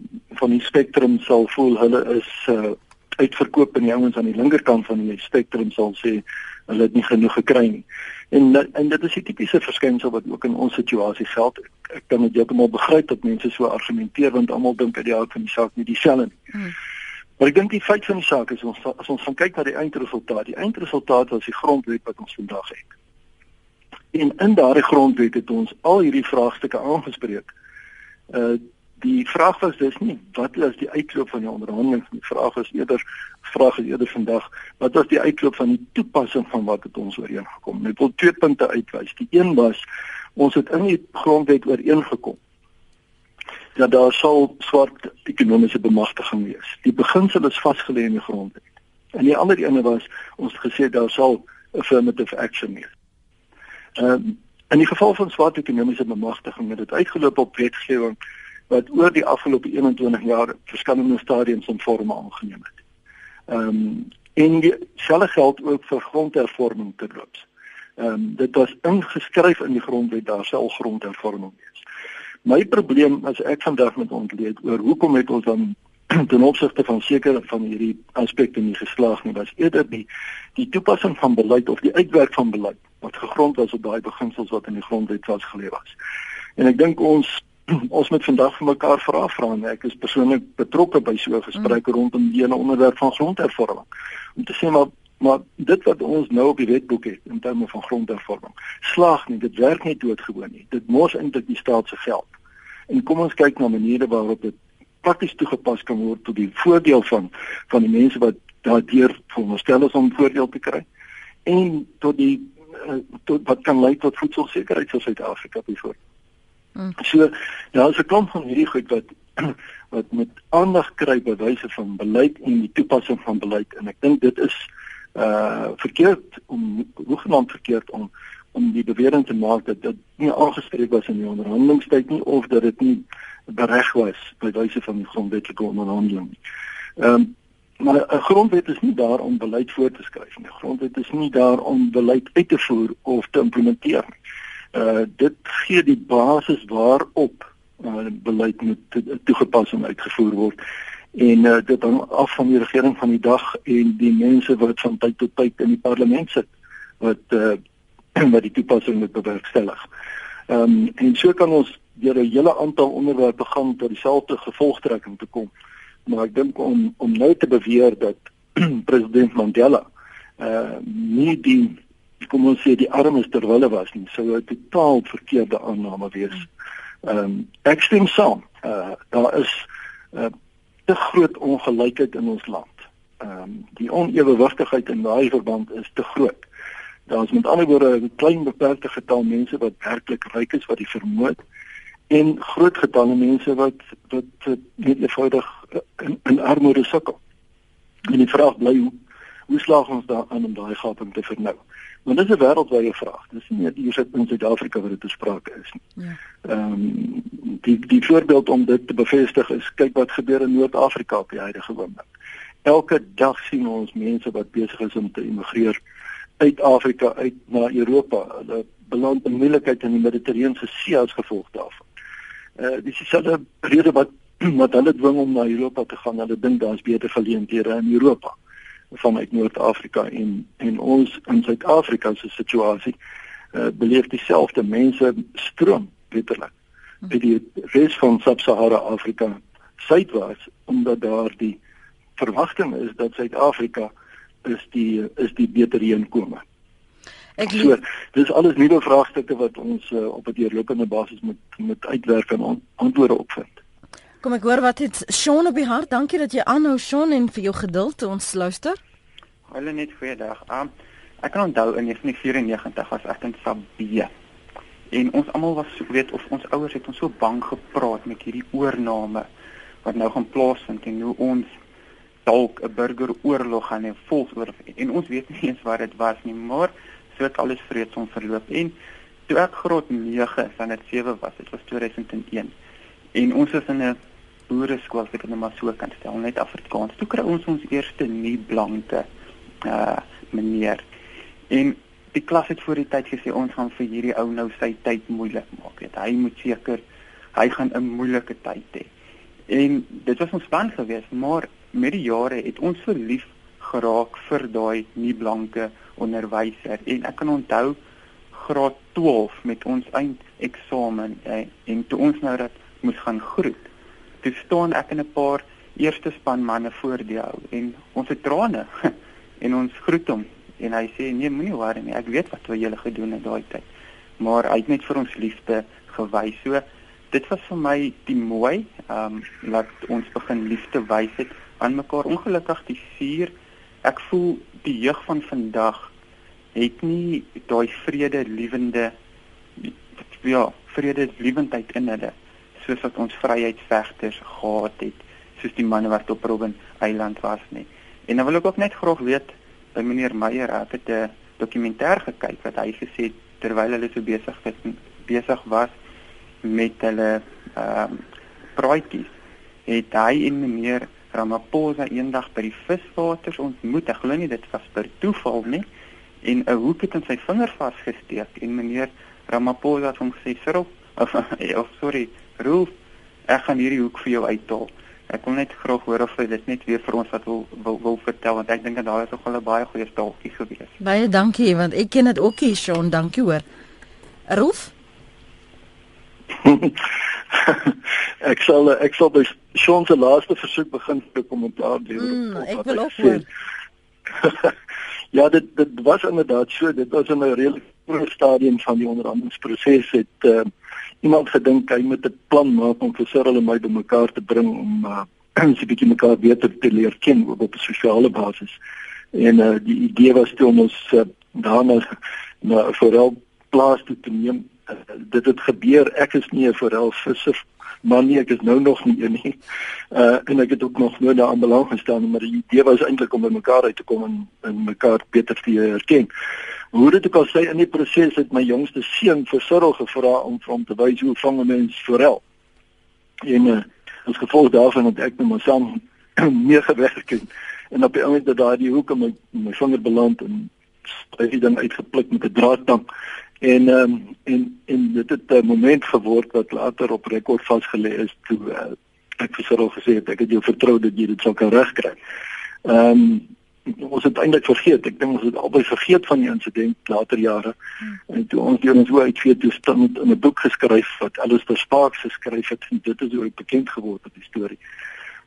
van die spektrum sal voel hulle is uh, uitverkoop en die ouens aan die linkerkant van die spektrum sal sê hulle het nie genoeg gekry nie. En en dit is 'n tipiese verskynsel wat ook in ons situasie geld. Ek, ek kan dit heeltemal begryp dat mense so argumenteer want almal dink dat die hart van die saak nie dieselfde nie. Hmm. Maar ek dink die feit van die saak is ons as ons gaan kyk na die eindresultaat, die eindresultaat was die grondwet wat ons vandag het. En in daardie grondwet het ons al hierdie vraagstukke aangespreek. Uh die vraag was dus nie wat is die uitloop van die onderhandelinge die vraag is eerder vraag is eerder vandag wat was die uitloop van die toepassing van wat het ons ooreengekom net wil twee punte uitwys die een was ons het in die grondwet ooreengekom dat daar sal swart ekonomiese bemagtiging wees die beginsel is vasgelê in die grondwet en die ander ene was ons gesê daar sal affirmative action wees um, in die geval van swart ekonomiese bemagtiging het dit uitgeloop op wetgewing wat oor die afgelope 21 jaar verskillende stadiums en forme aangeneem het. Ehm um, en dieselfde geld ook vir grondhervorming te loops. Ehm um, dit was ingeskryf in die grondwet daar sal grondhervorming wees. My probleem as ek vandag met ontleed oor hoekom het ons dan *clears throat* ten opsigte van sekere van hierdie aspekte nie geslaag nie was eerder die die toepassing van beleid of die uitwerk van beleid wat gegrond was op daai beginsels wat in die grondwet vasgelê was. En ek dink ons *clears throat* ons moet vandag vir mekaar vra vra en ek is persoonlik betrokke by so 'n gesprek mm. rondom die ene onderwerp van grondhervorming. Om te sê maar maar dit wat ons nou op die wetboek het in terme van grondhervorming, slaag nie, dit werk nie doodgewoon nie. Dit mors eintlik die staat se geld. En kom ons kyk na maniere waarop dit prakties toegepas kan word tot die voordeel van van die mense wat daardeur veronderstel is om voordeel te kry en tot die uh, tot wat kan lei tot voedselsekerheid vir Suid-Afrika byvoorbeeld. Mm. So ja, so kom van hierdie goed wat *clears throat* wat met aandag kry by wyse van beleid en die toepassing van beleid en ek dink dit is uh verkeerd om hoegenaamd verkeerd om om die bewering te maak dat dit nie aangespreek was in die onderhandelingstyd nie of dat dit nie bereg was by wyse van die grondwetlike onderhandeling. Ehm um, maar 'n grondwet is nie daar om beleid voor te skryf nie. 'n Grondwet is nie daar om beleid uit te voer of te implementeer nie. Uh dit gee die basis waarop uh, beleid moet toegepas en uitgevoer word en uh, dit hang af van die regering van die dag en die mense wat van tyd tot tyd in die parlement sit wat uh, *clears throat* wat die toepassing moet bewerkstellig. Ehm um, en so kan ons deur 'n hele aantal onderwerpe gaan tot dieselfde gevolgtrekking te kom. Maar ek dink om om nou te beweer dat *clears throat* president Mandela uh nie die kom ons sê die armes ter wille was nie, sou 'n totaal verkeerde aanname wees. Ehm um, ek stem saam. Uh daar is uh te groot ongelykheid in ons land. Ehm um, die onewewigtigheid in daai verband is te groot. Daar's met ander woorde 'n klein beperkte getal mense wat werklik ryk is wat die vermoë en groot getalle mense wat wat net eenvoudig in, in armoede sukkel. En die vraag bly hoe hoe slaag ons daarin om daai gaping te vernou? Want dit is 'n wêreldwye vraag. Dis nie net hier in Suid-Afrika wat dit te sprake is nie. Ja. Ehm um, die die voorbeeld om dit te bevestig is kyk wat gebeur in Noord-Afrika op die huidige oomblik. Elke dag sien ons mense wat besig is om te immigreer uit Afrika uit na Europa. Hulle beland in moeilikheid in die Middellandse See as gevolg daarvan. Eh uh, dis dieselfde rede wat *clears throat* wat hulle dwing om na Europa te gaan. Hulle dink daar's beter geleenthede in Europa vanuit Noord-Afrika en en ons in Suid-Afrika se situasie uh, beleef dieselfde mense stroom letterlik by die res van Sub-Sahara Afrika suidwaarts omdat daar die verwagting is dat Suid-Afrika is die is die beter heenkome. Ek so, dis alles nuwe vraagstukke wat ons uh, op 'n deurlopende basis moet moet uitwerk en antwoorde opvind. Kom ek hoor wat het Sean op die hart. Dankie dat jy aanhou Sean en vir jou geduld ons luister. Hallo net goeiedag. Um, ek kan onthou in 1994 was ek in Sabie. En ons almal was weet of ons ouers het ons so bang gepraat met hierdie oorname wat nou gaan plaasvind en hoe ons dalk 'n burgeroorlog gaan hê volgsoorlog en ons weet nie eens wat dit was nie maar so het alles vreedsaam verloop en toe ek graad 9 van dit 7 was dit was 2001 en ons was in 'n boereskool as ek dit nou maar so kan stel. Net Afrikaans. Toe kry ons ons eerste nie blanke uh meneer. En die klas het voor die tyd gesê ons gaan vir hierdie ou nou sy tyd moeilik maak weet hy moet seker hy gaan 'n moeilike tyd hê. En dit was ons plan geweest maar met die jare het ons verlief geraak vir daai nie blanke onderwyser. En ek kan onthou graad 12 met ons eindeksamen eh, en toe ons nou dat moes gaan groet. Toe staan ek en 'n paar eerste span manne voor die ou en ons het trane *laughs* en ons groet hom en hy sê nee moenie worry nie ek weet wat jy gele gedoen het daai tyd maar hy het net vir ons liefde gewys so dit was vir my die mooi ehm um, laat ons begin liefde wys het aan mekaar. Ongelukkig die vuur. Ek voel die jeug van vandag het nie daai vrede liewende ja, vrede liewendheid in hulle soos wat ons vryheidsvegters gehad het, soos die manne wat op Robben Eiland was nie. En dan wil ek ook net graag weet by meneer Meyer, ek het 'n dokumentêr gekyk wat hy gesê het terwyl hulle so besig was besig was met hulle ehm um, praatjies het hy en meneer Ramaphosa eendag by die viswaters ontmoet. Ek glo nie dit was per toeval nie. En 'n hoek het in sy vinger vasgesteek en meneer Ramaphosa het hom gesê, "Cyril, of, *laughs* of sorry, Rolf, ek gaan hierdie hoek vir jou uithaal." Ek wil net graag hoor of jy dit net weer vir ons wat wil wil, wil vertel want ek dink dat daar is nog 'n baie goeie staaltjie gewees. Baie dankie want ek ken dit ook hier, Sean. Dankie hoor. Rolf? *laughs* ek sal ek sal by Sean se laaste versoek begin vir kommentaar lewer. Mm, ek wil ook hoor. *laughs* Ja, dit dit was inderdaad so. Dit was in 'n redelike vroeë stadium van die onderhandelingsproses het uh, iemand gedink hy moet 'n plan maak om vir Cyril en my bymekaar te bring om *clears throat* uh, so 'n bietjie mekaar beter te leer ken op 'n sosiale basis. En uh, die idee was toe om ons uh, daarna na vooral plaas toe te neem. Uh, dit het gebeur. Ek is nie 'n vooral visser maar nee, ek is nou nog nie een nie. Uh en ek het ook nog nooit daaraan belang gestaan, maar die idee was eintlik om by mekaar uit te kom en en mekaar beter te herken. Hoe dit ook al sê in die proses het my jongste seun vir Cyril gevra om vir hom te wys hoe vang 'n mens forel. En uh, as gevolg daarvan het ek met my saam *clears throat* meer gewerk en, en op die oomblik dat daai hoek in my my vinger beland en het dan uitgepluk met 'n draadtang En um, en en dit het 'n moment geword wat later op rekord vasgelê is toe uh, ek vir Cyril gesê het ek het jou vertrou dat jy dit sou kan regkry. Ehm um, ons het eintlik vergeet. Ek dink ons het albei vergeet van die insident later jare. Hmm. En toe ons deur ons uit vir toestand in 'n boek geskryf wat Alistair Sparks geskryf het en dit is hoe bekend geword het die storie.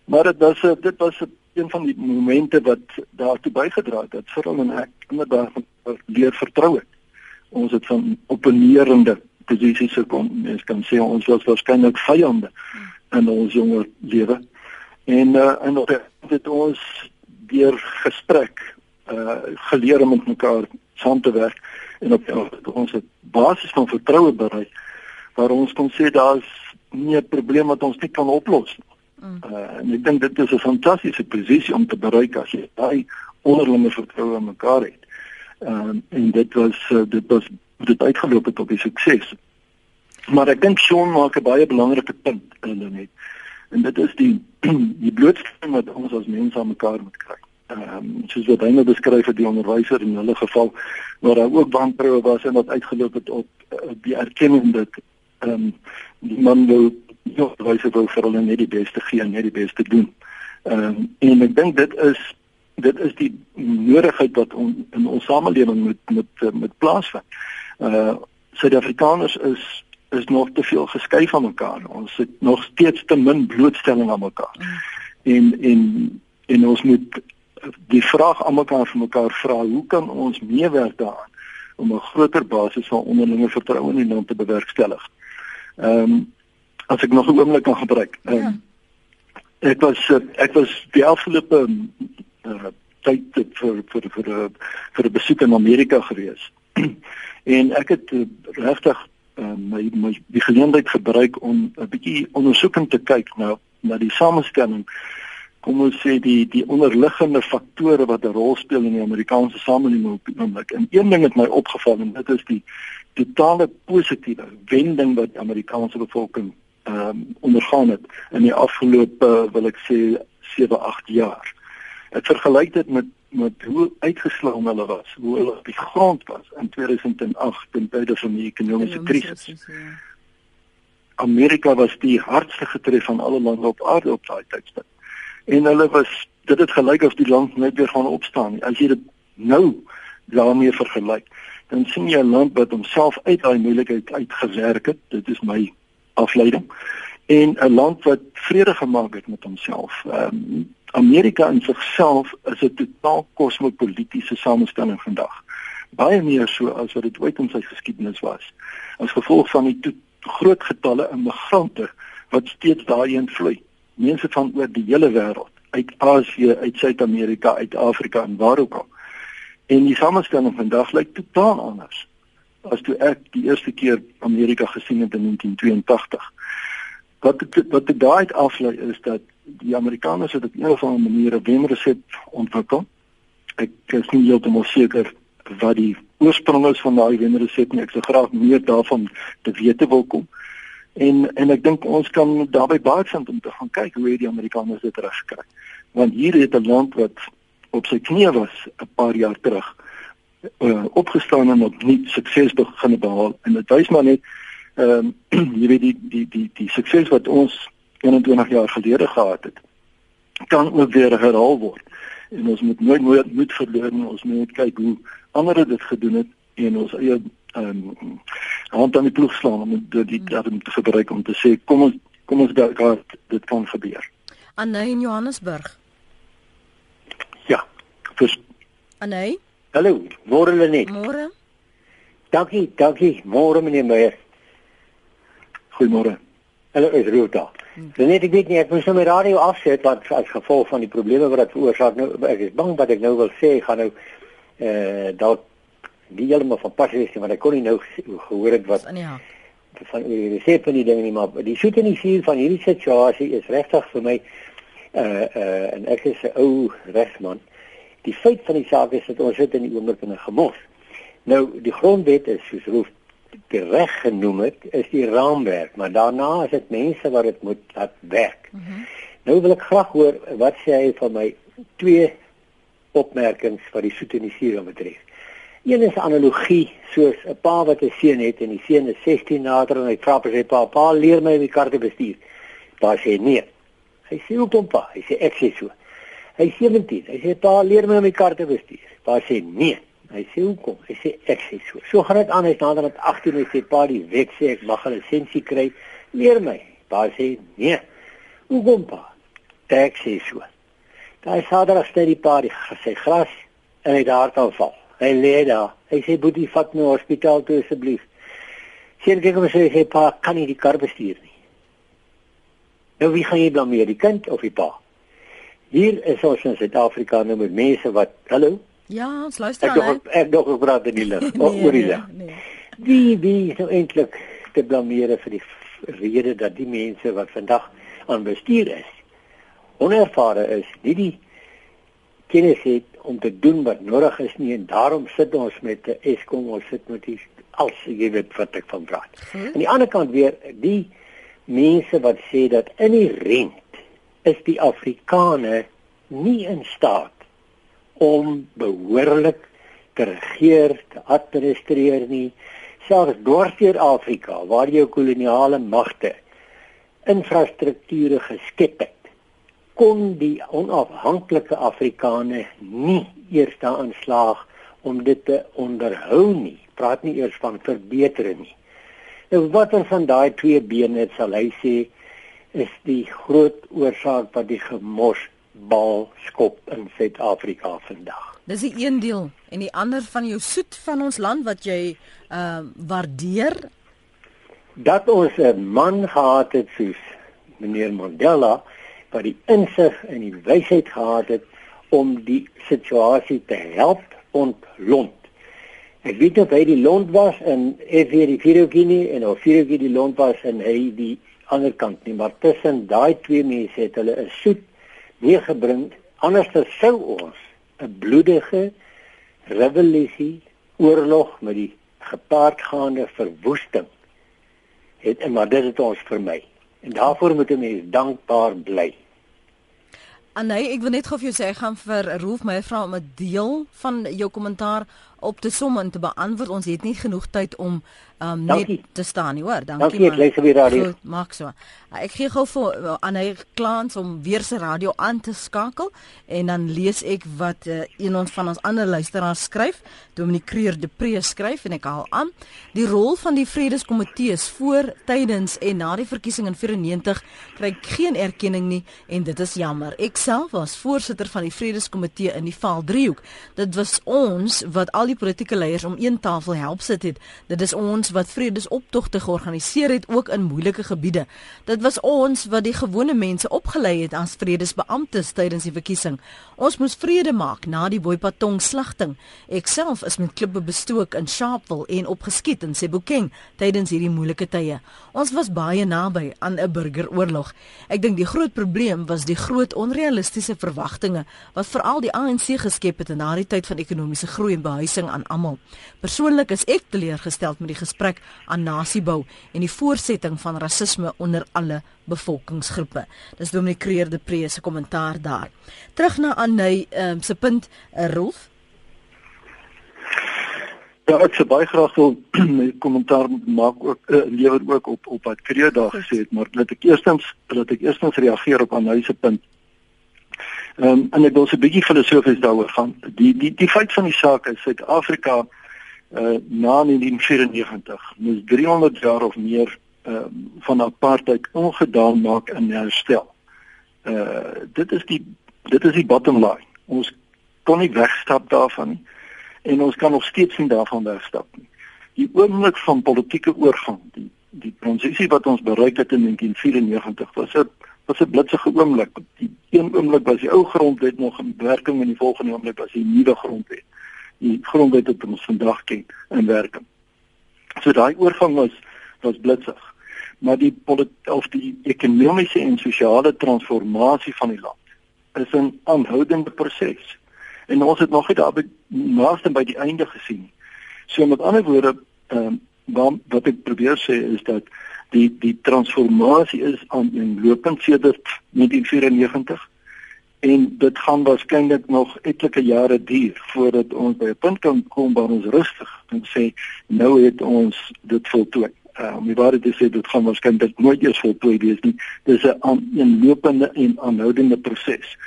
Maar dit was dit was een van die momente wat daartoe bygedra het dat Cyril en ek inderdaad leer vertrou het ons het van opponerende posisies gekom. Mens kan sê ons was waarskynlik vyande in ons jonger lewe. En uh, en op dit ons deur gesprek uh geleer om met mekaar saam te werk en op ons het basis van vertroue bereik waar ons kon sê daar's nie 'n probleem wat ons nie kan oplos nie. Uh en ek dink dit is 'n fantastiese posisie om te bereik as jy daai onderlinge vertroue in mekaar het. Ehm um, en dit was uh, dit was dit uitgeloop het op die sukses. Maar ek dink Sean maak 'n baie belangrike punt in dit net. En dit is die *clears throat* die blootstelling wat ons as mense aan mekaar moet kry. Ehm um, soos wat hy nou beskryf het die onderwyser in hulle geval waar daar ook wantroue was en wat uitgeloop het op uh, die erkenning dat ehm um, die man wil nie onderwyser wil vir hulle net die beste gee en net die beste doen. Ehm um, en ek dink dit is dit is die nodigheid wat on, in ons samelewing moet met met plaasvind. Uh Suid-Afrikaners is is nog te veel geskei van mekaar. Ons het nog steeds te min blootstelling aan mekaar. Mm. En en en ons moet die vraag aan mekaar vir mekaar vra, hoe kan ons meewerk daaraan om 'n groter basis van onderlinge vertroue in die land te bewerkstellig? Ehm um, as ek nog 'n oomblik kan gebruik. Um, ja. Ek was ek was die afgelope uh, tyd vir vir vir vir 'n besoek in Amerika gewees. *clears throat* en ek het uh, regtig uh, my my die geleentheid gebruik om 'n bietjie ondersoekend te kyk na na die samestelling kom ons sê die die onderliggende faktore wat 'n rol speel in die Amerikaanse samelewing op die oomblik. En een ding het my opgeval en dit is die totale positiewe wending wat die Amerikaanse bevolking ehm um, ondergaan het in die afgelope wil ek sê 7 8 jaar. Ek vergelyk dit met met hoe uitgeslaan hulle was, hoe hulle op die grond was in 2008 ten tye van die ekonomiese krisis. Ja. Amerika was die hardste getref van alle lande op aarde op daai tydstip. En hulle was dit het gelyk of die land net weer gaan opstaan. As jy dit nou daarmee vergelyk, dan sien jy 'n land wat homself uit daai moeilikheid uitgewerk het. Dit is my afleiding. En 'n land wat vrede gemaak het met homself. Ehm um, Amerika in sigself is 'n totaal kosmopolitiese samestelling vandag. Baie meer so as wat dit ooit in sy geskiedenis was. As gevolg van die groot getalle immigrante wat steeds daarheen vloei. Mense van oor die hele wêreld, uit Asië, uit Suid-Amerika, uit Afrika en waar ook al. En die samestelling vandag lyk totaal anders as toe ek die eerste keer Amerika gesien het in 1982. Wat wat dit daai aflei is dat die Amerikaners het op 'n of ander manier 'n wenresep ontwikkel. Ek is nie heeltemal seker wat die oorsprong is van daai wenresep nie. Ek sou graag meer daarvan te wete wil kom. En en ek dink ons kan daarbey baie vind om te gaan kyk hoe die Amerikaners dit regkry. Want hier het 'n land wat op sy knieë was 'n paar jaar terug uh, opgestaan en op nuut sukses begin behaal en dit wys maar net ehm um, *clears throat* jy weet die die die die sukses wat ons 21 jaar gelede gehad het kan ook weer herhaal word en ons moet nooit nooit moet verloor nie ons moet kyk hoe ander dit gedoen het en ons eie ehm um, hand aan die ploeg slaan om dit die datum te gebruik om te sê kom ons kom ons daar dit kan gebeur Anne in Johannesburg Ja vir Anne Hallo, môre hulle net. Môre. Dankie, dankie. Môre meneer Meyer. Goeiemôre. Hallo, is Ruta. Hmm. Net ek weet nie ek moet nou my radio afsit wat as gevolg van die probleme wat dit veroorsaak nou ek is bang wat ek nou wil sê gaan nou eh uh, dalk nie heeltemal van pas wees nie want ek kon nie nou gehoor het wat van die resep van die dinge nie maar die soet en die suur van hierdie situasie is regtig vir my uh uh en ek is 'n ou regsman. Die feit van die saak is dat ons sit in die oomblik in 'n gemors. Nou die grondwet is soos roof reg genoem het, is die raamwerk, maar daarna is dit mense wat dit moet laat werk. Mm -hmm. Nou wil ek graag hoor wat sê hy van my twee opmerkings wat die soet en die suur betref. Een is analogie soos 'n pa wat 'n seun het en die seun is 16 nader en hy vra vir sy pa: "Pa, leer my om die kar te bestuur." Pa sê: "Nee." Hy sê: "Hoekom pa?" Hy sê: "Ek sê so." Hy sê 17. Hy sê: "Pa, leer my om die kar te bestuur." Pa sê: "Nee." Hy sê: "Hoekom?" Hy sê: "Ek sê so." So gaan dit aan. Hy's nader aan 18 en hy sê: "Pa, die wet sê ek mag 'n lisensie kry. Leer my." Pa sê: "Nee." "Hoekom pa?" Ek sê so. Daai vader het die pa die gesê gras en hy daar dan val. Hy lê daar. Hy sê boetie vat my hospitaal toe asseblief. Sien kyk hom sê hy pa kan nie die kar bestuur nie. Nou wie gaan jy blameer, die kind of die pa? Hier is ons in Suid-Afrika nou met mense wat hallo? Ja, ons luister aan. Ek dog ek dog ek praat in die lig. *laughs* nee, oor die lig. Nee, nee. Wie wie is nou eintlik te blameer vir die rede dat die mense wat vandag aan bestuur is onervare is, nie die kennis het om te doen wat nodig is nie en daarom sit ons met 'n Eskom ons sit met die als jy weet wat ek van praat. Hmm. Aan die ander kant weer die mense wat sê dat in die rent is die Afrikaner nie in staat om behoorlik te regeer, te administreer nie selfs dwarsteer Afrika waar jou koloniale magte infrastrukture geskep het kon die onafhanklike Afrikaner nie eers daarin slaag om dit te onderhou nie. Praat nie eers van verbeter nie. Nou watter van daai twee bene sal hy sê is die groot oorsaak wat die gemors bal skop in Suid-Afrika vandag. Dis die een deel en die ander van jou soet van ons land wat jy ehm uh, waardeer dat ons 'n man gehad het soos meneer Mandela wat die insig en die wysheid gehad het om die situasie te help ontlont. Ek weet of hy die lont was in FV die Firokini en of Firokini die lont was en hy die ander kant nie, maar tussen daai twee mense het hulle 'n soet meegebring. Anders sou ons 'n bloedige revolusie, oorlog met die gepaardgaande verwoesting het en maar dit het ons vermy. En daarvoor moet 'n mens dankbaar bly. Anay, ek wil net gou vir jou sê ek gaan vir Rolf my vra om 'n deel van jou kommentaar op te som en te beantwoord. Ons het nie genoeg tyd om um, net te staan nie, hoor. Dankie. Dankie, ek lees weer radio. Goed, maak so. Ek gee gou vir Anay klaans om weer sy radio aan te skakel en dan lees ek wat uh, een van ons ander luisteraars skryf. Dominique Creer de Pre skryf en ek haal aan. Die rol van die vredeskomitees voor, tydens en na die verkiesing in 94 kry geen erkenning nie en dit is jammer. Ek self was voorsitter van die vredeskomitee in die Vaal driehoek. Dit was ons wat al die politieke leiers om een tafel help sit het. Dit is ons wat vredesoptogte georganiseer het ook in moeilike gebiede. Dit was ons wat die gewone mense opgelei het as vredesbeamptes tydens die verkiesing. Ons moes vrede maak na die Boipatong slagting. Ek self is met klippe bestook in Sharpeville en opgeskiet in Sebokeng tydens hierdie moeilike tye. Ons was baie naby aan 'n burgeroorlog. Ek dink die groot probleem was die groot onrealistiese verwagtinge wat veral die ANC geskep het in daardie tyd van ekonomiese groei en behuising aan almal. Persoonlik is ek teleurgesteld met die gesprek aan nasiebou en die voortsetting van rasisme onder alle bevolkingsgroepe. Dis Dominique Creer de Pre se kommentaar daar. Terug na Anay um, se punt, uh, Rolf. Ja, ek sou baie graag wil *clears throat* 'n kommentaar maak ook uh, lewer ook op op wat Creer daar gesê het, maar laat ek eerstens laat ek eerstens reageer op Anay se punt. Ehm um, en ek wil so 'n bietjie filosofies daaroor gaan. Die die die feit van die saak is Suid-Afrika uh na 1994 moes 300 jaar of meer ehm uh, van apartheid ongedaan maak in herstel. Uh dit is die dit is die bottom line. Ons kon nie wegstap daarvan nie. en ons kan nog steeds nie daarvan wegstap nie. Die oomblik van politieke oorgang, die die transisie wat ons bereik het in 1994 was 'n was 'n blitsige oomblik. Die een oomblik was die ou grondwet nog in werking en die volgende oomblik was die nuwe grondwet. Die grondwet wat ons vandag ken in werking. So daai oorgang was was blitsig. Maar die of die ekonomiese en sosiale transformasie van die land is 'n aanhoudende proses. En ons het nog nie daar by naaste by die einde gesien. So met ander woorde, ehm um, wat ek probeer sê is dat die die transformasie is aan in lopend sedert 1994 en dit gaan waarskynlik nog etlike jare duur voordat ons by 'n punt kan kom waar ons rustig kan sê nou het ons dit voltooi. Uh, om die waarheid te sê dit gaan waarskynlik nooit eers voltooi wees nie. Dis 'n aan 'n lopende en aanhoudende proses.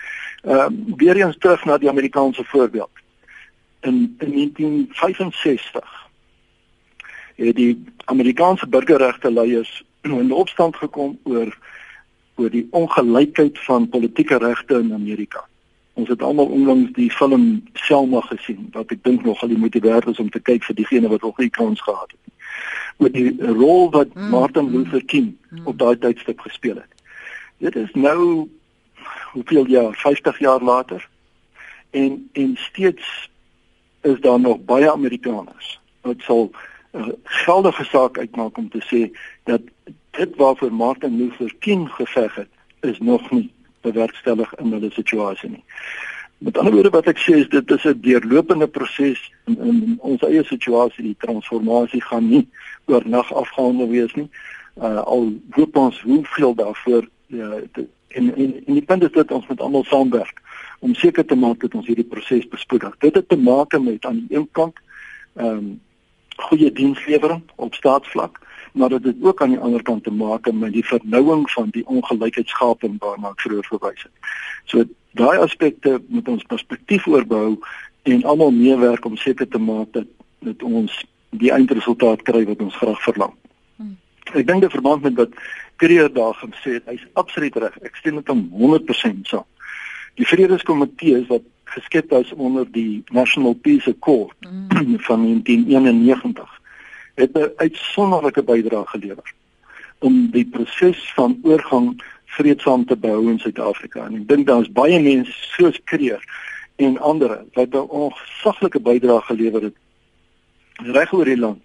Ehm uh, weer eens terug na die Amerikaanse voorbeeld. In, in 1965 het die Amerikaanse burgerregte leiers *clears throat* in opstand gekom oor oor die ongelykheid van politieke regte in Amerika. Ons het almal onlangs die film Selma gesien wat ek dink nog al die moeite werd is om te kyk vir diegene wat nog nie kans gehad het nie. Met die rol wat mm, Martin mm, Luther King mm. op daai tydstip gespeel het. Dit is nou hoeveel jaar, 50 jaar later en en steeds is daar nog baie Amerikaners wat sal geldige saak uitmaak om te sê dat dit waarvoor Martin Luther King geveg het, is nog nie bewerkstellig in hulle situasie nie. Met ander woorde wat ek sê is dit is 'n deurlopende proses in, in ons eie situasie, die transformasie gaan nie oornag afgehandel wees nie. Uh al hoop ons hoeveel daarvoor ja en en en die punt is dat ons met almal saamwerk om seker te maak dat ons hierdie proses bespoedig. Dit het te maak met aan die een kant ehm um, goeie dienslewering op staatsvlak, maar dit het ook aan die ander kant te maak met die vernouing van die ongelykheidsskaping waarna ek vroeër verwys het. So daai aspekte moet ons perspektief oorbou en almal meewerk om seker te maak dat dat ons die eindresultaat kry wat ons graag verlang. Hmm. Ek dink die verband met wat Kreer daar gesê het, hy's absoluut reg. Ek stem met hom 100% saam. Die Vredeskomitee wat geskep is onder die National Peace Accord mm. *clears throat* van 1991 het 'n uitsonderlike bydrae gelewer om die proses van oorgang vreedsaam te behou in Suid-Afrika. En ek dink daar's baie mense soos Kreer en ander wat 'n ongesaglike bydrae gelewer het reg oor die land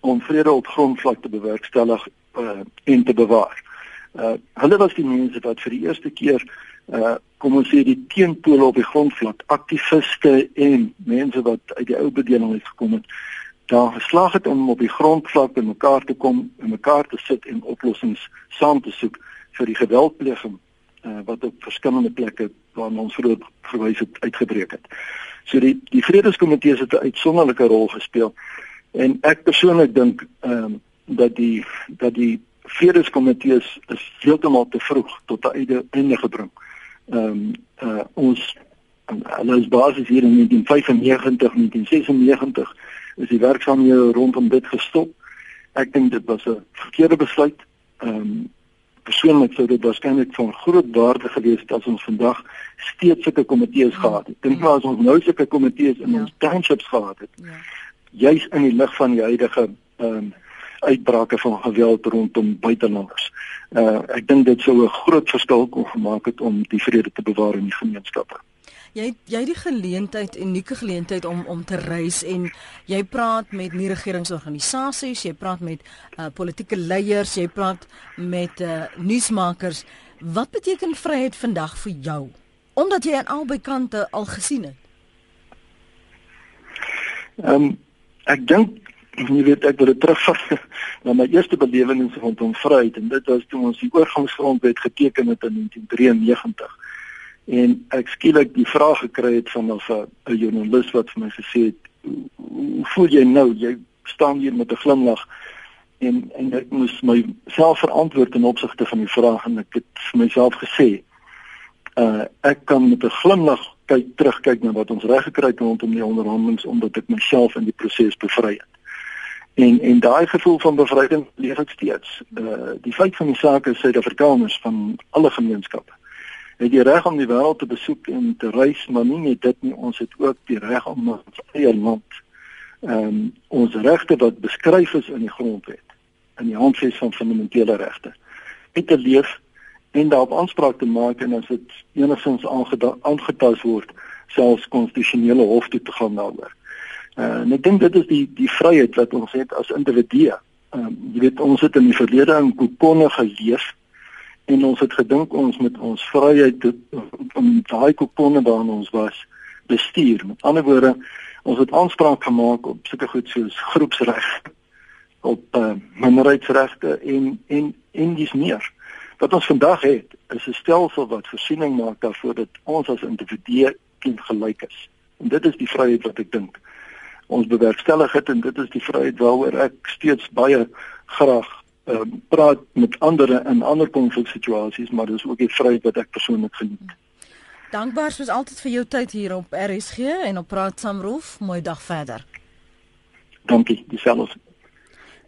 om vrede op grondvlak te bewerkstellig uh, en te bewaar. Uh, hulle was die mense wat vir die eerste keer uh kom ons sê die teenpole op die grondvlak, aktiviste en mense wat uit die ou bedeling het gekom het, daar geslaag het om op die grondvlak by mekaar te kom en mekaar te sit en oplossings saam te soek vir die geweldpleging uh wat op verskillende plekke waar ons vroeër verwys het uitgebreek het. So die die vredeskomitee het 'n uitsonderlike rol gespeel en ek persoonlik dink ehm um, dat die dat die vredeskomitee is, heeltemal te vroeg tot 'n einde, gebring. Ehm um, uh, ons hulle is basies hier in 1995, 1996 is die werksaamhede rondom dit gestop. Ek dink dit was 'n verkeerde besluit. Ehm um, persoonlik sou dit waarskynlik van groot waarde gewees het as ons vandag steeds sulke komitees ja. gehad het. Dink maar as ons nou sulke komitees in ja. ons townships gehad het. Ja. Juis in die lig van die huidige ehm um, uitbrake van geweld rondom buitelanders. Uh ek dink dit sou 'n groot verskil kon gemaak het om die vrede te bewaar in die gemeenskappe. Jy jy die geleentheid, unieke geleentheid om om te reis en jy praat met nie regeringsorganisasies, jy praat met uh politieke leiers, jy praat met uh nuusmakers. Wat beteken vryheid vandag vir jou? Omdat jy aan albei kante al gesien het. Ehm um, ek dink jy weet ek wil dit terugvat. *laughs* Na my eerste belewenis rondom vryheid en dit was toe ons die oorgangsgrondwet geteken het in 1993 en ek skielik die vraag gekry het van 'n joernalis wat vir my gesê het hoe voel jy nou? Jy staan hier met 'n glimlag en en ek moes myself verantwoord in opsigte van die vraag en ek het vir myself gesê uh ek kan met 'n glimlag kyk terugkyk na wat ons reg gekry het rondom die onderhandelinge omdat ek myself in die proses bevry het En en daai gevoel van bevryding leef ek steeds. Uh die feit van die saak is Suid-Afrikaners van alle gemeenskappe het die reg om die wêreld te besoek en te reis, maar nie net dit nie, ons het ook die reg om ons eie land ehm um, ons regte wat beskryf is in die grondwet in die handves van fundamentele regte uit te leef en daarop aanspraak te maak en as dit enigstens aangetast word selfs konstitusionele hof toe te gaan daaroor. Uh, en ek dink dit is die die vryheid wat ons het as individue. Ehm um, jy weet ons het in die verlede in kokonne geleef en ons het gedink ons met ons vryheid om daai kokonne waarin ons was bestuur. Met ander woorde, ons het aanspraak gemaak op sulke goed soos groepsreg, op uh, minderheidsregte en en en dis meer. Wat ons vandag het, is 'n stelsel wat voorsiening maak daarvoor dat ons as individue gelyk is. En dit is die vryheid wat ek dink ons bewerkstellig het en dit is die vryheid waaroor ek steeds baie graag um, praat met ander in ander konfliksituasies, maar dis ook die vryheid wat ek persoonlik geniet. Dankbaar soos altyd vir jou tyd hier op RSG en op Praat Samroof. Mooi dag verder. Dankie, dieselfde.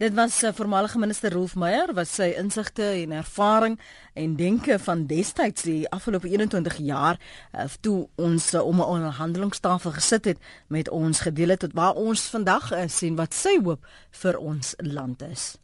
Dit was 'n uh, voormalige minister Rolf Meyer wat sy insigte en ervaring en denke van destyds die afgelope 21 jaar uh, toe ons uh, om 'n onderhandelingstafel gesit het met ons gedeel het tot waar ons vandag is en wat sy hoop vir ons land is.